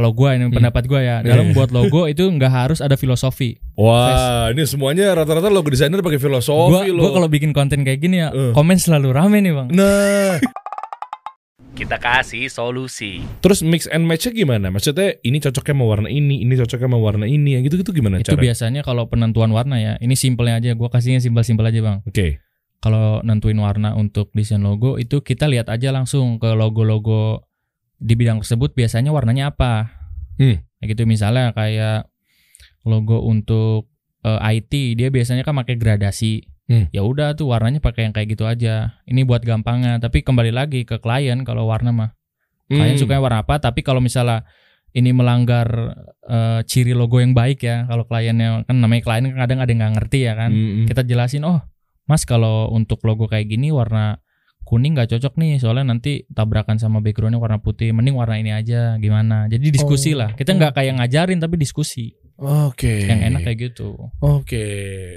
Kalau gua ini Hmm. pendapat gua ya, Iya, dalam iya. buat logo itu nggak harus ada filosofi. Wah, ini semuanya rata-rata logo desainer pakai filosofi gua loh. kalau bikin konten kayak gini ya, Eh. komen selalu rame nih, Bang. Nah, Kita kasih solusi. terus mix and match-nya gimana? Maksudnya ini cocoknya sama warna ini, ini cocoknya sama warna ini, yang gitu-gitu gimana Itu cara? biasanya kalau penentuan warna ya, ini simpelnya aja, gua kasihnya simpel-simpel aja, Bang. Oke. Kalau nentuin warna untuk desain logo itu kita lihat aja langsung ke logo-logo di bidang tersebut biasanya warnanya apa. Hmm. Kayak gitu misalnya kayak logo untuk eh, IT dia biasanya kan pakai gradasi. Hmm. Ya udah tuh warnanya pakai yang kayak gitu aja. Ini buat gampangnya, tapi kembali lagi ke klien kalau warna mah. Klien Hmm. sukanya warna apa, tapi kalau misalnya ini melanggar eh, ciri logo yang baik ya, kalau kliennya kan namanya klien kan kadang ada yang nggak ngerti ya kan Hmm, hmm. kita jelasin oh mas kalau untuk logo kayak gini warna kuning nggak cocok nih soalnya nanti tabrakan sama backgroundnya warna putih mending warna ini aja gimana jadi diskusi Oh. lah kita nggak kayak ngajarin tapi diskusi Oke. yang enak kayak gitu Oke,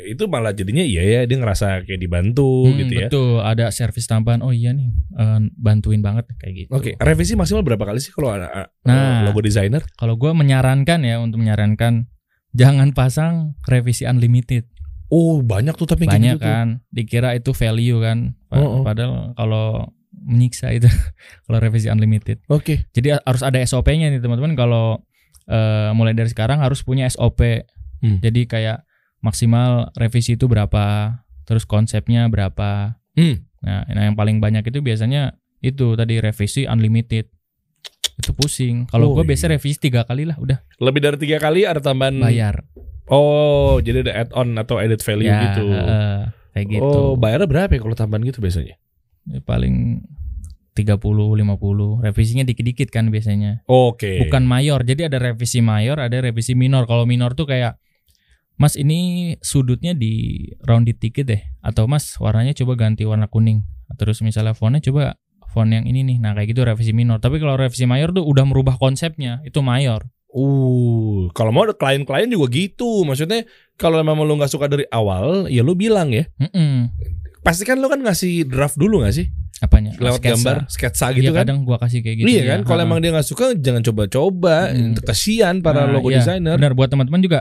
itu malah jadinya iya ya dia ngerasa kayak dibantu Hmm, gitu ya. betul ada servis tambahan oh iya nih eh, bantuin banget kayak gitu Oke, revisi maksimal berapa kali sih kalau ada uh, Nah. logo desainer? kalau gue menyarankan ya untuk menyarankan jangan pasang revisi unlimited Oh, banyak tuh tapi banyak gitu tuh. kan dikira itu value kan Oh, oh. padahal kalau menyiksa itu kalau revisi unlimited Oke. Jadi harus ada SOP-nya nih teman-teman kalau eh, mulai dari sekarang harus punya SOP. Hmm. Jadi kayak maksimal revisi itu berapa, terus konsepnya berapa. Hmm. Nah, nah yang paling banyak itu biasanya itu tadi revisi unlimited. Itu pusing. Kalau Oh, gue biasa iya. revisi tiga kali lah udah Lebih dari tiga kali ada tambahan. bayar. Oh, jadi ada add-on atau added value ya, gitu. eh, kayak gitu. Oh, bayarnya berapa ya kalau tambahan gitu biasanya? Ya, paling 30 50. Revisinya dikit-dikit kan biasanya. Oke. bukan mayor. Jadi ada revisi mayor, ada revisi minor. Kalau minor tuh kayak Mas ini sudutnya di rounded dikit deh atau Mas warnanya coba ganti warna kuning. Terus misalnya fontnya coba font yang ini nih. Nah, kayak gitu revisi minor. Tapi kalau revisi mayor tuh udah merubah konsepnya, itu mayor. Uh, kalau mau ada klien-klien juga gitu. Maksudnya kalau memang lu nggak suka dari awal, ya lu bilang ya. Mm-mm. Pasti kan lu kan ngasih draft dulu nggak sih? Apanya? Lewat Sketsa. gambar, sketsa gitu kan? kadang gua kasih kayak gitu. iya ya. kan? Kalau emang dia nggak suka, jangan coba-coba. Hmm. Kasihan para Nah, logo iya, designer. Benar buat teman-teman juga.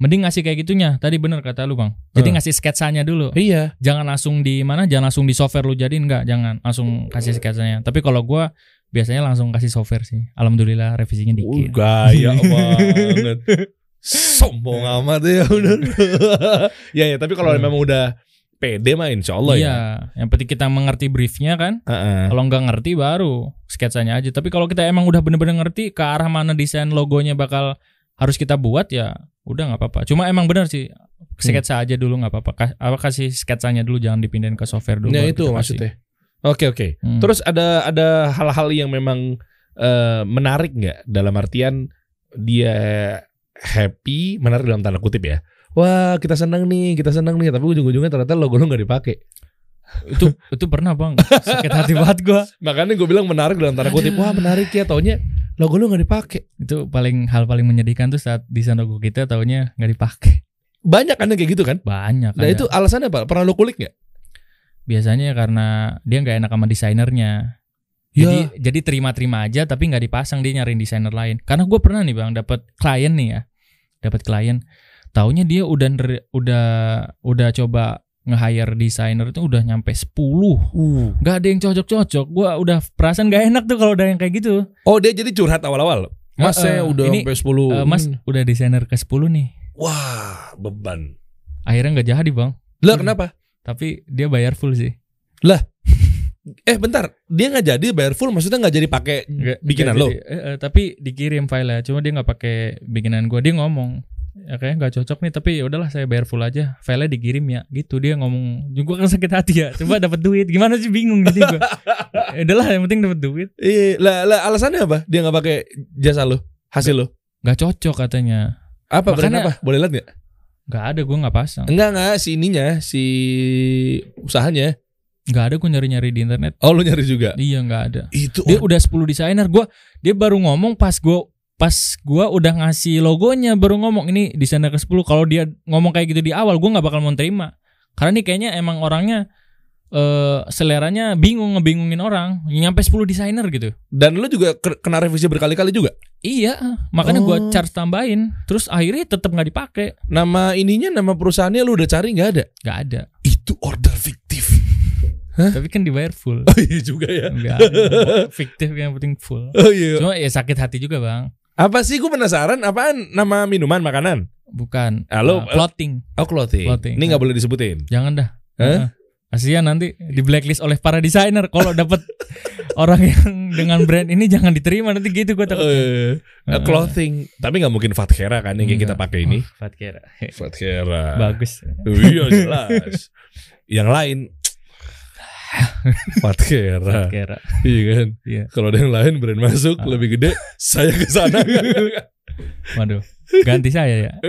Mending ngasih kayak gitunya. Tadi bener kata lu, Bang. Jadi Hmm. ngasih sketsanya dulu. Iya. jangan langsung di mana jangan langsung di software lu jadiin enggak jangan langsung kasih sketsanya tapi kalau gua biasanya langsung kasih software sih alhamdulillah revisinya Uh, dikit gaya banget. Sombong amat ya bener. ya ya, tapi kalau Hmm. memang udah pede mah insya Allah ya. iya yang penting kita mengerti briefnya kan Heeh. kalau nggak ngerti baru sketsanya aja tapi kalau kita emang udah bener-bener ngerti ke arah mana desain logonya bakal harus kita buat ya udah nggak apa-apa cuma emang bener sih sketsa aja dulu nggak apa-apa apa kasih sketsanya dulu jangan dipindahin ke software dulu Nah baru itu kita Oke oke. Hmm. Terus ada ada hal-hal yang memang eh, menarik nggak dalam artian dia happy menarik dalam tanda kutip ya. Wah kita senang nih kita senang nih tapi ujung-ujungnya ternyata logo lu nggak dipakai. itu itu pernah bang sakit hati banget gua Makanya gue bilang menarik dalam tanda kutip. Wah menarik ya taunya logo lu nggak dipakai. itu paling hal paling menyedihkan tuh saat desain logo kita taunya nggak dipakai Banyak kan yang kayak gitu kan. banyak Nah ada. itu alasannya apa? Pernah lu kulik nggak? Biasanya karena dia nggak enak sama desainernya jadi jadi terima-terima aja tapi nggak dipasang dia nyariin desainer lain karena gue pernah nih bang dapat klien nih ya dapat klien taunya dia udah udah udah coba nge-hire desainer itu udah nyampe 10 Uh. nggak ada yang cocok-cocok gua udah perasaan nggak enak tuh kalau udah yang kayak gitu Oh dia jadi curhat awal-awal. Mas saya Heeh. udah Ini, sampai 10 Eh, mas Hmm. udah desainer ke 10 nih Wah beban. akhirnya nggak jadi bang Lah kenapa? Tapi dia bayar full sih. Eh bentar, dia nggak jadi bayar full, maksudnya nggak jadi pakai bikinan lo. jadi. Eh, eh, tapi dikirim file cuma dia nggak pakai bikinan gua. Dia ngomong ya kayak nggak cocok nih tapi ya udahlah saya bayar full aja. Filenya dikirim ya. Gitu dia ngomong. Juga kan sakit hati ya. Coba dapat duit. Gimana sih bingung gitu gua? Ya udahlah yang penting dapat duit. Iya, lah, lah alasannya apa? Dia nggak pakai jasa lo, hasil lo. nggak cocok katanya. Apa? Makanya- apa? Boleh lihat nggak? Nggak ada gua nggak pasang. Enggak enggak si ininya, si usahanya. nggak ada gua nyari nyari di internet. Oh lu nyari juga. iya nggak ada. Itu dia udah 10 desainer gua dia baru ngomong pas gua pas gua udah ngasih logonya baru ngomong ini desainer ke 10 kalau dia ngomong kayak gitu di awal gua nggak bakal mau terima. Karena nih kayaknya emang orangnya eh seleranya bingung ngebingungin orang. Nyampe 10 desainer gitu. Dan lu juga ke- kena revisi berkali-kali juga. Iya, makanya gua Oh. charge tambahin. Terus akhirnya tetap nggak dipakai. Nama ininya nama perusahaannya lu udah cari nggak ada? Nggak ada. Itu order fiktif. Tapi kan dibayar full. Oh iya juga ya. Nggak ada. Fiktif yang penting full. Oh iya. Cuma ya sakit hati juga bang. Apa sih gue penasaran apaan nama minuman makanan? Bukan. Halo, uh, clothing. Oh clothing. Clothing. Ini nggak boleh disebutin. Jangan dah. Hah? Kasihan nanti di blacklist oleh para desainer kalau dapat orang yang dengan brand ini jangan diterima nanti gitu gue takut. Eh, Heeh. clothing. Tapi nggak mungkin Fatkera kan yang kita pakai ini. Oh, Fatkera. Fatkera. Bagus. Iya jelas. yang lain Fatkera. Fatkera. Iya kan? Iya. Kalau ada yang lain brand masuk Ah. lebih gede, saya ke sana. Waduh. Ganti saya ya.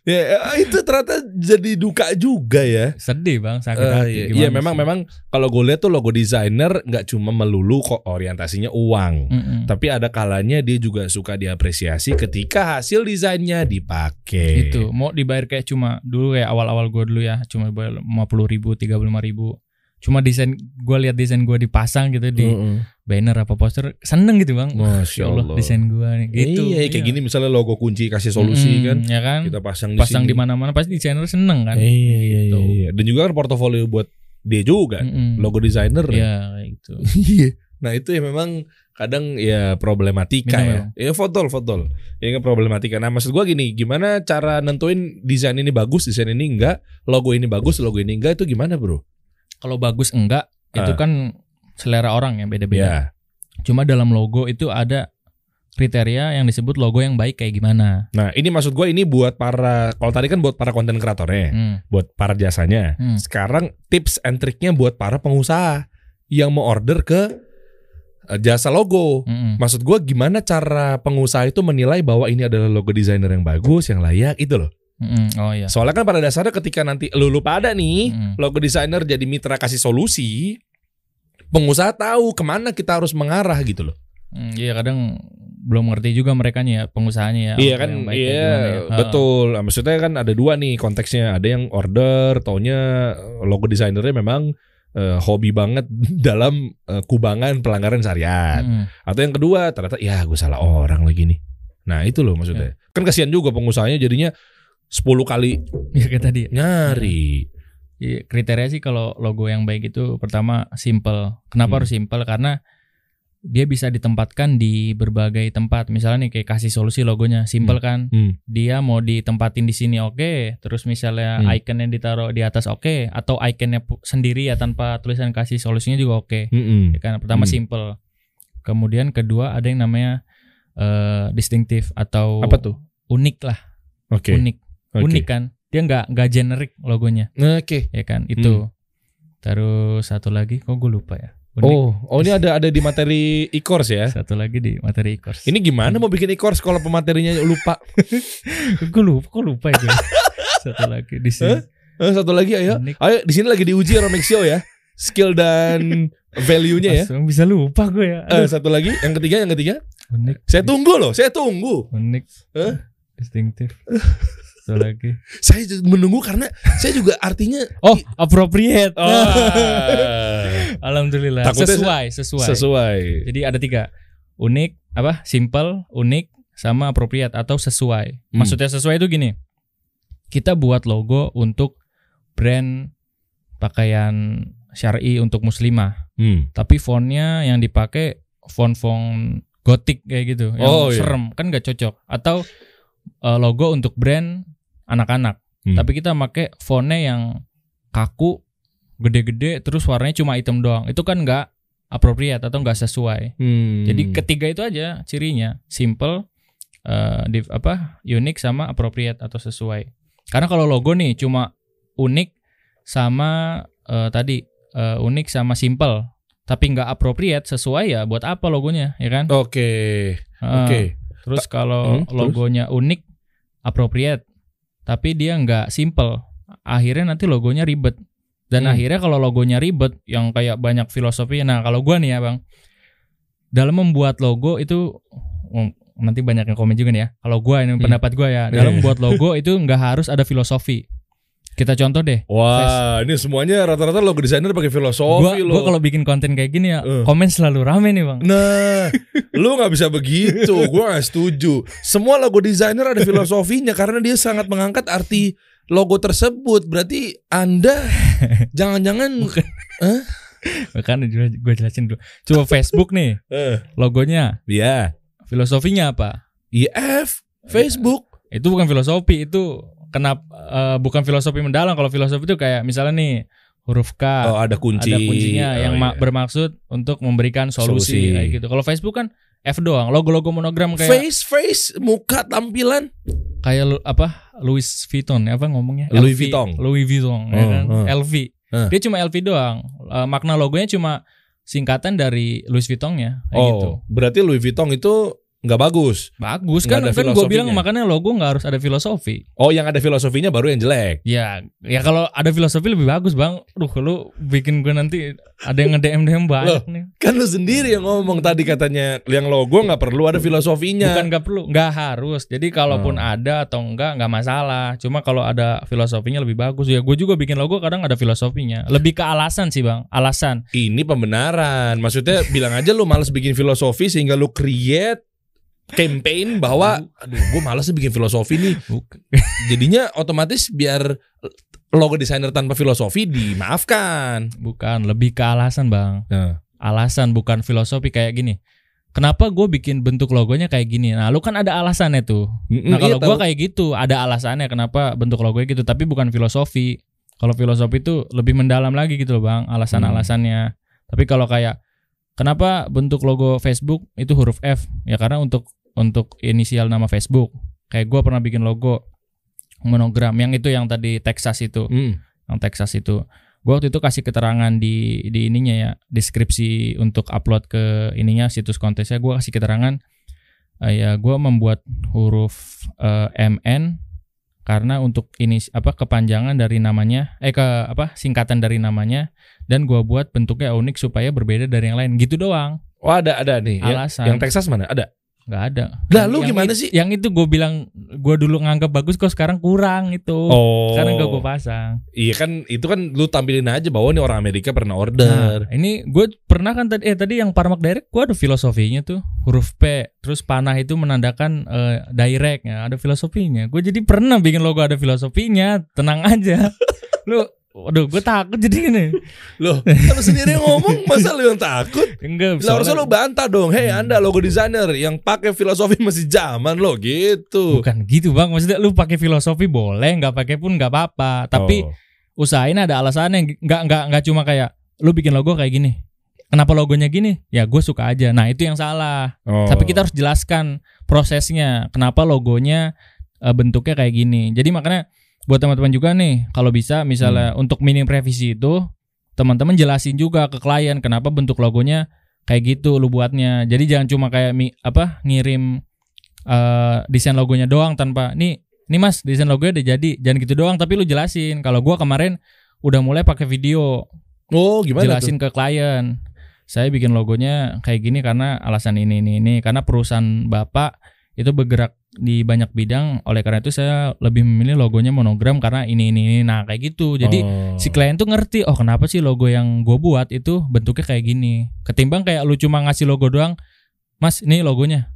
Ya, itu ternyata jadi duka juga ya. Sedih bang, sakit Eh, hati. iya, iya memang sih? memang kalau gue lihat tuh logo desainer nggak cuma melulu kok orientasinya uang. Mm-mm. Tapi ada kalanya dia juga suka diapresiasi ketika hasil desainnya dipakai. Itu mau dibayar kayak cuma dulu kayak awal-awal gue dulu ya cuma bayar lima puluh ribu, tiga puluh lima ribu. Cuma desain gue lihat desain gue dipasang gitu di Heeh. Banner apa poster seneng gitu bang. Masya Ya Allah, Allah. desain gue nih gitu. Iya, kayak gini misalnya logo kunci kasih solusi Mm-mm, kan. Ya kan. Kita pasang di Pasang di mana-mana pasti desainer seneng kan. Iya, iya, Gitu. iya, iya. Dan juga kan portofolio buat dia juga. Mm-mm. Logo desainer. Iya kayak gitu. Iya. Nah itu ya memang kadang ya problematika Minum ya. Ya fotol fotol. Ya kan problematika. Nah maksud gua gini, gimana cara nentuin desain ini bagus, desain ini enggak, logo ini bagus, logo ini enggak itu gimana bro? Kalau bagus enggak itu Ah. kan selera orang ya beda-beda. Ya. Cuma dalam logo itu ada kriteria yang disebut logo yang baik kayak gimana. Nah ini maksud gua ini buat para, kalau tadi kan buat para konten kreatornya, Hmm. buat para jasanya. Hmm. Sekarang tips and triknya buat para pengusaha yang mau order ke eh, jasa logo. Mm-mm. Maksud gua gimana cara pengusaha itu menilai bahwa ini adalah logo desainer yang bagus, yang layak itu loh. Mm-mm. Oh iya. Soalnya kan pada dasarnya ketika nanti lu lupa ada nih Mm. logo desainer jadi mitra kasih solusi, pengusaha tahu ke mana kita harus mengarah gitu loh. Hmm, iya kadang belum ngerti juga mereka nya pengusahanya ya. iya kan, iya ya. Betul. Nah, Maksudnya kan ada dua nih konteksnya. Ada yang order, taunya logo desainernya memang eh, hobi banget dalam eh, kubangan pelanggaran syariat. Mm-mm. Atau yang kedua ternyata ya gue salah orang lagi nih. Nah itu loh maksudnya. Kan kasihan juga pengusahanya jadinya 10 kali Iya kayak tadi. nyari. Iya, kriteria sih kalau logo yang baik itu pertama simple. Kenapa Hmm. harus simple? Karena dia bisa ditempatkan di berbagai tempat. Misalnya nih kayak kasih solusi logonya simple kan. Hmm. Dia mau ditempatin di sini oke, terus misalnya Hmm. ikonnya ditaruh di atas oke, atau ikonnya pu- sendiri ya tanpa tulisan kasih solusinya juga oke. Mm-mm. Ya kan pertama Hmm. simple. Kemudian kedua ada yang namanya eh distinctive atau Apa tuh? unik lah, Oke. unik. Oke. Unik kan. Dia nggak nggak generik logonya, Oke. ya kan? Itu. Terus satu lagi kok gue lupa ya. Unik. Oh, oh ini ada ada di materi e-course ya. Satu lagi di materi course. Ini gimana mau bikin e-course kalau pematerinya lupa? gue lupa, kok lupa itu. satu lagi di sini. Hah? Eh, satu lagi ayo. Unik. Ayo di sini lagi diuji Romexio ya. Skill dan value-nya ya. Langsung bisa lupa gue ya. Eh, satu lagi, yang ketiga, yang ketiga. unik. Saya tunggu loh, saya tunggu. Unik. Hah? Distinctive. Satu lagi. Saya menunggu karena saya juga artinya Oh, appropriate. Oh. Alhamdulillah. Takutnya sesuai, sesuai. sesuai. Jadi ada tiga. Unik, apa? Simple, unik, sama appropriate atau sesuai. Hmm. Maksudnya sesuai itu gini. Kita buat logo untuk brand pakaian syar'i untuk muslimah. Hmm. Tapi fontnya yang dipakai font-font gotik kayak gitu, yang Oh, iya. serem kan nggak cocok. Atau eh, logo untuk brand anak-anak. Hmm. Tapi kita pakai fontnya yang kaku, gede-gede, terus warnanya cuma hitam doang. Itu kan nggak appropriate atau nggak sesuai. Hmm. Jadi ketiga itu aja cirinya, simple, eh, div- apa, unik sama appropriate atau sesuai. Karena kalau logo nih cuma unik sama eh, tadi eh, unik sama simple, tapi nggak appropriate sesuai ya buat apa logonya, ya kan? Oke. Eh, Oke. Terus kalau Hmm, terus? logonya unik, appropriate, tapi dia nggak simple, akhirnya nanti logonya ribet. Dan Hmm. akhirnya kalau logonya ribet, yang kayak banyak filosofi, nah kalau gua nih ya bang, dalam membuat logo itu oh, nanti banyak yang komen juga nih ya. Kalau gua ini Hmm. pendapat gua ya, Iya. dalam membuat logo itu nggak harus ada filosofi. Kita contoh deh. Wah, ini semuanya rata-rata logo desainer pakai Gua, filosofi gua loh. kalau bikin konten kayak gini ya, Eh. komen selalu rame nih bang. Nah, lu nggak bisa begitu. Gua nggak setuju. Semua logo desainer ada filosofinya karena dia sangat mengangkat arti logo tersebut. Berarti Anda jangan-jangan Bahkan gue jelasin dulu. Coba Facebook nih, eh logonya, ya, filosofinya apa? IF Facebook. Itu bukan filosofi, itu kenapa eh, bukan filosofi mendalam. Kalau filosofi itu kayak misalnya nih huruf K, Oh, ada kunci. ada kuncinya Oh, yang iya. bermaksud untuk memberikan solusi, Solusi. kayak gitu. Kalau Facebook kan F doang, logo-logo monogram kayak face face muka tampilan. kayak lu, apa Louis Vuitton apa ngomongnya Louis LV, Vuitton. Louis Vuitton ya Oh, kan oh. LV Eh. dia cuma LV doang Eh, makna logonya cuma singkatan dari Louis Vuittonnya kayak oh, gitu berarti Louis Vuitton itu nggak bagus. bagus kan? ada kan gue bilang makanya logo nggak harus ada filosofi. Oh, yang ada filosofinya baru yang jelek. ya ya kalau ada filosofi lebih bagus bang. Duh lu bikin gue nanti ada yang nge DM DM banyak nih. Kan lu sendiri yang ngomong tadi katanya yang logo nggak perlu ada filosofinya. bukan nggak perlu nggak harus. Jadi kalaupun Oh. ada atau enggak nggak masalah. Cuma kalau ada filosofinya lebih bagus. Ya gue juga bikin logo kadang ada filosofinya. Lebih ke alasan sih bang. Alasan. Ini pembenaran. Maksudnya bilang aja lu males bikin filosofi sehingga lu create campaign bahwa aduh gue males sih bikin filosofi nih. Jadinya otomatis biar logo desainer tanpa filosofi dimaafkan. bukan lebih ke alasan bang. Nah, alasan bukan filosofi kayak gini. Kenapa gue bikin bentuk logonya kayak gini? Nah lu kan ada alasannya tuh. Nah iya kalau gue tahu. kayak gitu ada alasannya kenapa bentuk logonya gitu tapi bukan filosofi. Kalau filosofi itu lebih mendalam lagi gitu loh bang alasan-alasannya. Tapi kalau kayak kenapa bentuk logo Facebook itu huruf F? Ya karena untuk untuk inisial nama Facebook kayak gue pernah bikin logo monogram yang itu yang tadi Texas itu Mm. yang Texas itu. Gue waktu itu kasih keterangan di di ininya ya, deskripsi untuk upload ke ininya situs kontesnya. Gue kasih keterangan eh, ya gue membuat huruf eh, MN karena untuk ini apa kepanjangan dari namanya eh ke apa singkatan dari namanya dan gue buat bentuknya unik supaya berbeda dari yang lain gitu doang Oh ada ada nih. Ya- alasan yang Texas mana? Ada. Nggak ada Lah, lu Yang gimana it- sih? yang itu gue bilang gue dulu nganggap bagus kok sekarang kurang itu Oh. sekarang gak gue pasang Iya kan itu kan lu tampilin aja bahwa ini orang Amerika pernah order. Nah, ini gue pernah kan tadi eh tadi yang Parmak Direct gue ada filosofinya tuh huruf P, terus panah itu menandakan eh, direct ya, ada filosofinya. Gue jadi pernah bikin logo ada filosofinya, tenang aja. Lu Waduh, gue takut jadi gini. Loh, lu sendiri ngomong, masa lu yang takut? Enggak, Lah harusnya lu bantah dong. Hei, Anda logo desainer yang pakai filosofi masih zaman lo gitu. bukan gitu bang. Maksudnya lu pakai filosofi boleh, nggak pakai pun nggak apa-apa. Tapi Oh. usahain ada alasannya nggak nggak nggak cuma kayak lu bikin logo kayak gini kenapa logonya gini ya gue suka aja nah itu yang salah Oh. tapi kita harus jelaskan prosesnya kenapa logonya eh, bentuknya kayak gini jadi makanya buat teman-teman juga nih kalau bisa misalnya untuk minim revisi itu teman-teman jelasin juga ke klien kenapa bentuk logonya kayak gitu lu buatnya. Jadi jangan cuma kayak mi, apa ngirim eh, desain logonya doang tanpa nih nih mas desain logonya udah jadi jangan gitu doang. Tapi lu jelasin kalau gua kemarin udah mulai pakai video. Oh, gimana jelasin ke klien saya bikin logonya kayak gini karena alasan ini ini ini karena perusahaan bapak itu bergerak di banyak bidang. Oleh karena itu saya lebih memilih logonya monogram karena ini ini ini. Nah kayak gitu. Jadi Oh. si klien tuh ngerti oh kenapa sih logo yang gue buat itu bentuknya kayak gini? Ketimbang kayak lu cuma ngasih logo doang mas ini logonya.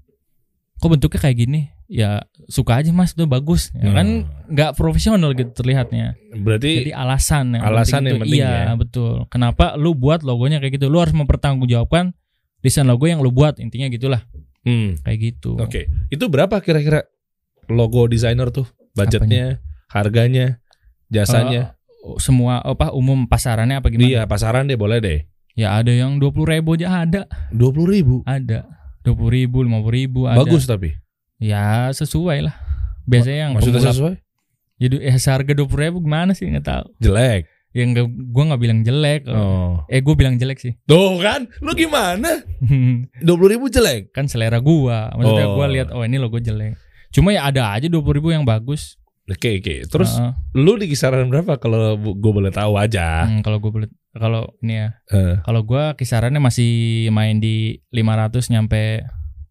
Kok bentuknya kayak gini? Ya suka aja mas tuh bagus. Ya Hmm. kan nggak profesional gitu terlihatnya. Berarti jadi alasan yang alasan yang itu. penting iya ya. betul. Kenapa lu buat logonya kayak gitu? Lu harus mempertanggungjawabkan desain logo yang lu buat intinya gitulah hmm, kayak gitu oke. Itu berapa kira-kira logo desainer tuh? Budgetnya, harganya, jasanya? Eh, semua apa umum pasarannya apa gimana Iya, pasaran deh boleh deh. ya ada yang dua puluh ribu aja ada Dua puluh ribu. ada dua puluh ribu lima puluh ribu ada Bagus tapi. ya sesuai lah biasanya yang Maksudnya pemula- sesuai? jadi eh, seharga dua puluh ribu gimana sih nggak tahu Jelek. Yang gak, gue nggak bilang jelek Oh. eh gue bilang jelek sih Tuh kan, lu gimana? Dua puluh ribu jelek. kan selera gua maksudnya Oh. gua lihat oh ini logo jelek cuma ya ada aja dua ribu yang bagus Oke oke. Terus Heeh. lu di kisaran berapa kalau gue boleh tahu aja? Hmm, kalau gue boleh kalau ini ya Eh. kalau gua kisarannya masih main di 500 nyampe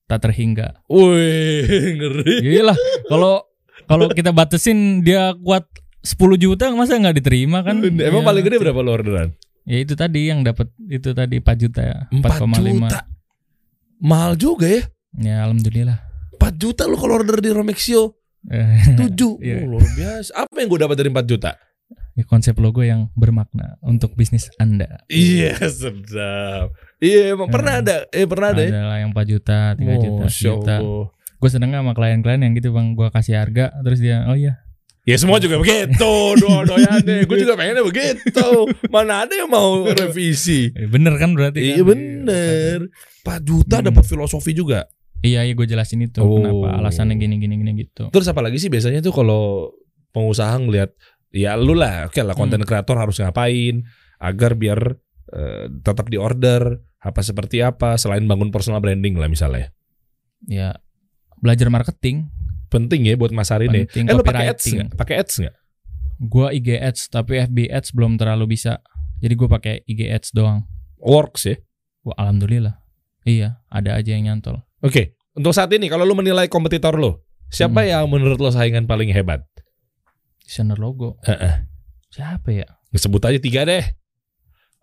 tak terhingga Wih, ngeri. iyalah kalau kalau kita batasin dia kuat 10 juta masa nggak diterima kan? Emang Iya. paling gede berapa lo orderan? Ya itu tadi yang dapat itu tadi 4 juta ya. 4 4,5. juta. Mahal juga ya. Ya alhamdulillah. 4 juta lo kalau order di Romexio. Eh, 7. Iya. Oh, luar biasa. Apa yang gue dapat dari 4 juta? ya, konsep logo yang bermakna untuk bisnis Anda. Iya, sedap. Iya, emang pernah ada. Eh, pernah ada ya. Ada lah yang 4 juta, 3 juta, Masya 1 juta. Allah. Gue seneng sama klien-klien yang gitu bang, gue kasih harga, terus dia, oh iya, Ya semua juga begitu, doa-doanya. Gue juga pengennya begitu. Mana ada yang mau revisi? Eh, bener kan berarti? Iya kan? bener. 4 juta Hmm. dapat filosofi juga. Iya, iya gue jelasin itu Oh. kenapa alasannya gini gini gini gitu. Terus apa lagi sih biasanya tuh kalau pengusaha ngelihat ya lu lah, oke lah konten kreator harus ngapain agar biar eh, tetap di order apa seperti apa selain bangun personal branding lah misalnya. Ya belajar marketing. Penting ya buat masarin ya. Penting, Eh lu pakai ads nggak? Pakai ads nggak? Gue IG ads tapi FB ads belum terlalu bisa. Jadi gue pakai IG ads doang. Works ya. Wah, alhamdulillah. Iya, ada aja yang nyantol. Oke, untuk saat ini kalau lu menilai kompetitor lu, siapa Hmm. yang menurut lo saingan paling hebat? Desainer logo. Heeh. Siapa ya? Sebut aja tiga deh.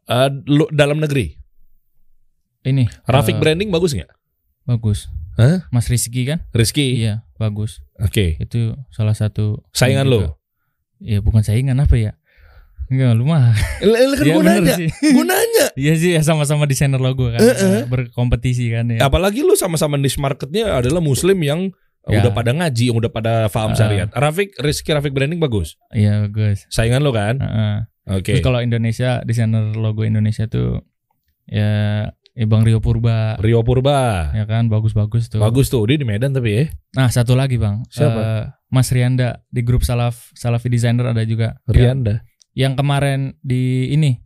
Eh, lu dalam negeri. Ini. Rafik eh, branding bagus nggak? bagus. Hah? Mas Rizky kan? Rizky. Iya, bagus. Oke. Itu salah satu Saingan juga. Iya, bukan saingan apa ya? Enggak, lu mah. Kan Iya, gue bener nanya. sih. Gue nanya. Iya sih, ya sama-sama desainer logo kan. Eh. Berkompetisi kan ya. Apalagi lu sama-sama niche marketnya adalah muslim yang uh, Ya. udah pada ngaji, yang udah pada paham Ah. syariat. Rafik, Rizky Rafik branding bagus. Iya, bagus. Saingan lu kan? Heeh. Oke. Terus kalau Indonesia, desainer logo Indonesia tuh ya, ya Bang Rio Purba. Rio Purba. Ya kan, bagus-bagus tuh. Bagus tuh, dia di Medan tapi ya. Nah, satu lagi, Bang. Siapa? Eh, Mas Rianda di grup Salaf Salafi Designer ada juga. Yang, Rianda. yang kemarin di ini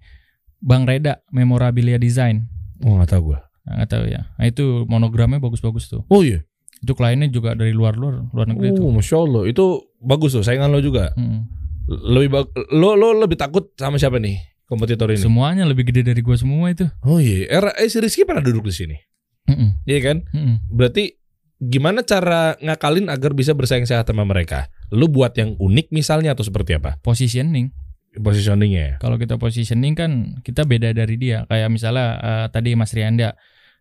Bang Reda Memorabilia Design. Oh, gak tahu gua. Nah, nggak tahu ya. Nah, itu monogramnya bagus-bagus tuh. Oh iya. Itu kliennya juga dari luar-luar, luar negeri tuh. Oh, Masya Allah. Itu bagus tuh, saingan lo juga. Mm. Lebih bag- lo lo lebih takut sama siapa nih kompetitor ini? Semuanya lebih gede dari gua semua itu. Oh iya, era eh si Rizky pernah duduk di sini. Mm-mm. Iya kan? Mm-mm. Berarti gimana cara ngakalin agar bisa bersaing sehat sama mereka? Lu buat yang unik misalnya atau seperti apa? Positioning. Positioningnya ya. Kalau kita positioning kan kita beda dari dia. Kayak misalnya eh, tadi Mas Rianda,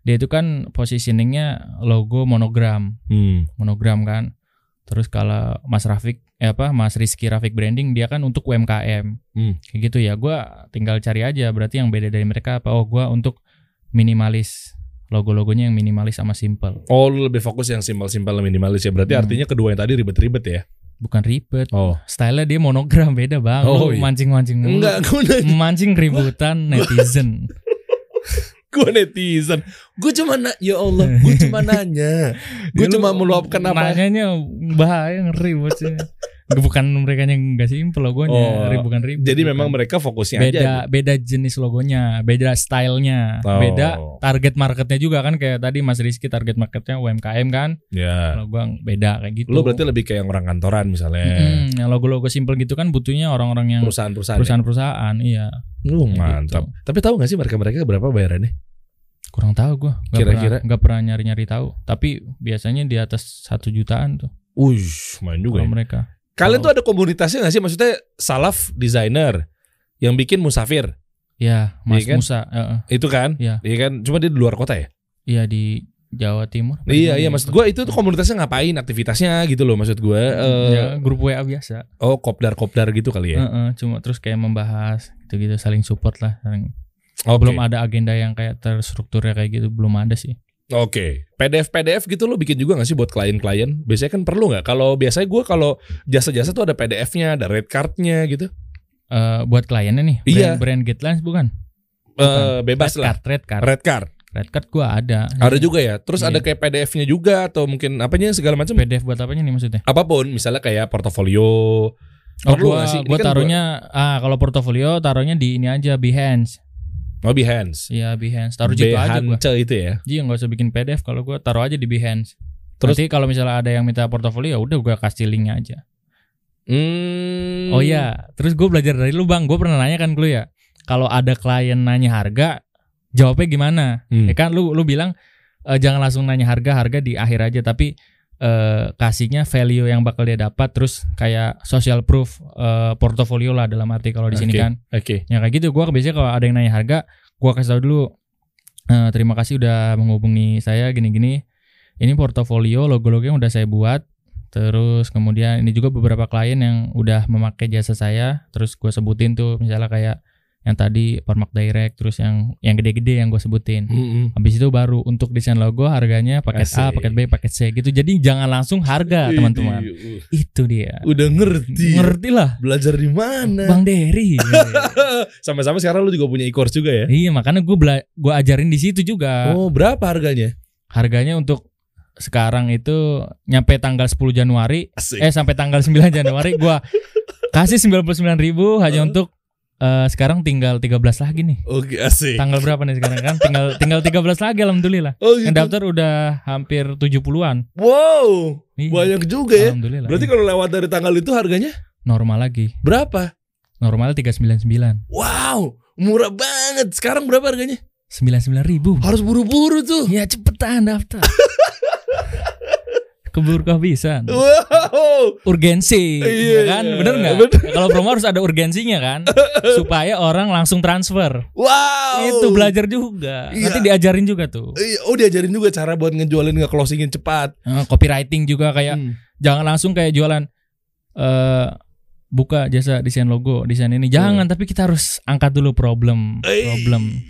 dia itu kan positioningnya logo monogram, Hmm. monogram kan. Terus kalau Mas Rafik, eh apa Mas Rizky Rafik Branding dia kan untuk UMKM, Hmm. kayak gitu ya. Gua tinggal cari aja. Berarti yang beda dari mereka apa? Oh gua untuk minimalis, logo-logonya yang minimalis sama simple, Oh, lu lebih fokus yang simpel-simpel minimalis ya. Berarti Hmm. artinya kedua yang tadi ribet-ribet ya. bukan ribet. Oh. Stylenya dia monogram beda bang. Oh, Lu iya. mancing-mancing. Enggak, gue Mancing keributan netizen. Gue netizen. Gue cuma na ya Allah, gue cuma nanya. Gue Ya, cuma meluapkan apa? Nanyanya bahaya ngeri bocah. Bukan mereka yang enggak simpel logonya, Oh, bukan ribut. Jadi bukan. memang mereka fokusnya beda aja. beda jenis logonya, beda stylenya, Oh. beda target marketnya juga kan kayak tadi Mas Rizky target marketnya UMKM kan, Ya. kalau gua beda kayak gitu. Lu berarti lebih kayak yang orang kantoran misalnya. Mm-mm, yang logo-logo simpel gitu kan butuhnya orang-orang yang Perusahaan-perusahaan. ya? perusahaan-perusahaan, iya. Lu Kayak mantap. gitu. Tapi tahu gak sih mereka-mereka berapa bayarannya? Kurang tahu gua. Nggak Kira-kira? pernah, nggak pernah nyari-nyari tahu. Tapi biasanya di atas satu jutaan tuh Ush, main juga. ya. mereka. Kalian Oh. tuh ada komunitasnya gak sih? Maksudnya salaf designer yang bikin musafir. Ya, Mas Iya kan? Musa, eh, Itu kan? Iya. Iya kan? Cuma dia di luar kota ya? iya di Jawa Timur. Iya, iya mana maksud ya? gua itu tuh komunitasnya ngapain aktivitasnya gitu loh maksud gua. Eh, ya, grup WA biasa. oh, kopdar-kopdar gitu kali ya. Eh, eh, cuma terus kayak membahas gitu-gitu saling support lah. Saling, Oke. Belum ada agenda yang kayak terstrukturnya kayak gitu, belum ada sih. Oke, PDF PDF gitu lo bikin juga gak sih buat klien-klien? Biasanya kan perlu nggak? Kalau biasanya gua kalau jasa-jasa tuh ada PDF-nya, ada red card-nya gitu. Eh buat kliennya nih, brand, Iya. brand guidelines bukan? Eh bebas red lah. Card, red card. Red card. Red card gua ada. Ada juga ya. Terus Iya. ada kayak PDF-nya juga atau mungkin apanya segala macam. PDF buat apanya nih maksudnya? Apa pun, misalnya kayak portofolio. Oh, Perlu gua, sih? Ini gua kan taruhnya ah kalau portofolio taruhnya di ini aja Behance. Oh, Behance. Iya Behance. Taruh situ aja gua. Itu ya. Iya nggak usah bikin PDF kalau gua taruh aja di Behance. Terus- Nanti kalau misalnya ada yang minta portofolio ya udah gua kasih linknya aja. Hmm. Oh iya, terus gue belajar dari lu bang. Gue pernah nanya kan ke lu ya, kalau ada klien nanya harga, jawabnya gimana? Hmm. Ya kan lu lu bilang eh, jangan langsung nanya harga, harga di akhir aja. Tapi eh, kasihnya value yang bakal dia dapat terus kayak social proof eh, portofolio lah dalam arti kalau di sini Oke. kan Oke. ya kayak gitu gua biasanya kalau ada yang nanya harga gua kasih tahu dulu eh, terima kasih udah menghubungi saya gini-gini ini portofolio logo-logonya udah saya buat terus kemudian ini juga beberapa klien yang udah memakai jasa saya terus gua sebutin tuh misalnya kayak yang tadi Permak Direct terus yang yang gede-gede yang gue sebutin Mm-mm. Habis itu baru untuk desain logo harganya paket A, Asik. paket B, paket C gitu. Jadi jangan langsung harga teman-teman. uh, Itu dia. Udah ngerti. Ngerti lah. Belajar di mana? Bang Dery. Sama-sama sekarang lu juga punya e-course juga ya? iya makanya gue bela gua ajarin di situ juga. Oh, berapa harganya? Harganya untuk sekarang itu nyampe tanggal 10 Januari Asik. eh sampai tanggal 9 Januari gua kasih 99.000 hanya untuk eh, sekarang tinggal 13 lagi nih. Oke, asik. Tanggal berapa nih sekarang kan? Tinggal tinggal 13 lagi alhamdulillah. Oh, gitu. Yang daftar udah hampir 70-an. Wow, Iya. banyak juga ya. Alhamdulillah. Berarti kalau lewat dari tanggal itu harganya normal lagi. berapa? Normal 399. Wow, murah banget. Sekarang berapa harganya? 99 ribu. Harus buru-buru tuh. Ya cepetan daftar. Keburu kehabisan. Wow. Urgensi, Iya, ya kan? iya. Bener nggak? Kalau promo harus ada urgensinya kan, supaya orang langsung transfer. Wow. Itu belajar juga. Iya. Nanti diajarin juga tuh. Iya, Oh diajarin juga cara buat ngejualin nge-closingin cepat. Eh, copywriting juga kayak Hmm. jangan langsung kayak jualan eh buka jasa desain logo, desain ini. Jangan, tapi kita harus angkat dulu problem, problem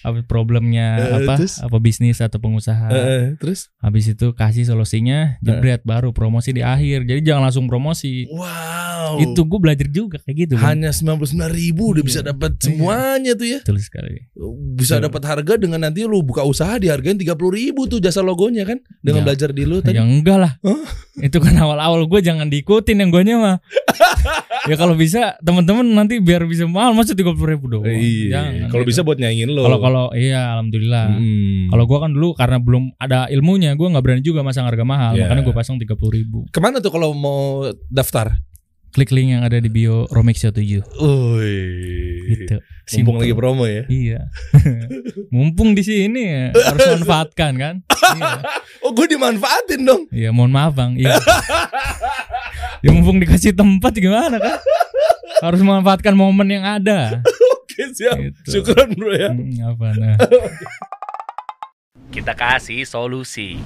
apa problemnya Eh, apa terus? apa bisnis atau pengusaha. Eh, terus? Habis itu kasih solusinya, jebret baru promosi di akhir. Jadi jangan langsung promosi. Wow. Itu gue belajar juga kayak gitu. Hanya 99 ribu udah bisa dapat Iya. semuanya tuh ya. Betul sekali. Bisa dapat harga dengan nanti lu buka usaha dihargain 30 ribu tuh jasa logonya kan dengan Ya. belajar di lu tadi. Ya enggak lah. Hah? Itu kan awal-awal gue jangan diikutin yang guanya mah. ya kalau bisa teman-teman nanti biar bisa mahal masa tiga puluh ribu doang. Iya. Jangan Kalau gitu. bisa buat nyaingin lo. Kalau kalau iya alhamdulillah. Hmm. Kalau gua kan dulu karena belum ada ilmunya, gua nggak berani juga masang harga mahal, Iya. makanya gue pasang tiga puluh ribu. ke mana tuh kalau mau daftar? Klik link yang ada di bio Romexio 7 Woi. gitu. Mumpung Simple. lagi promo ya. Iya. Mumpung di sini ya, harus manfaatkan kan. Iya. Oh, gue dimanfaatin dong. Iya, mohon maaf bang. Iya. ya mumpung dikasih tempat gimana kan? Harus memanfaatkan momen yang ada. Oke, siap. Gitu. Syukron bro ya. Hmm, apa nah. Kita kasih solusi.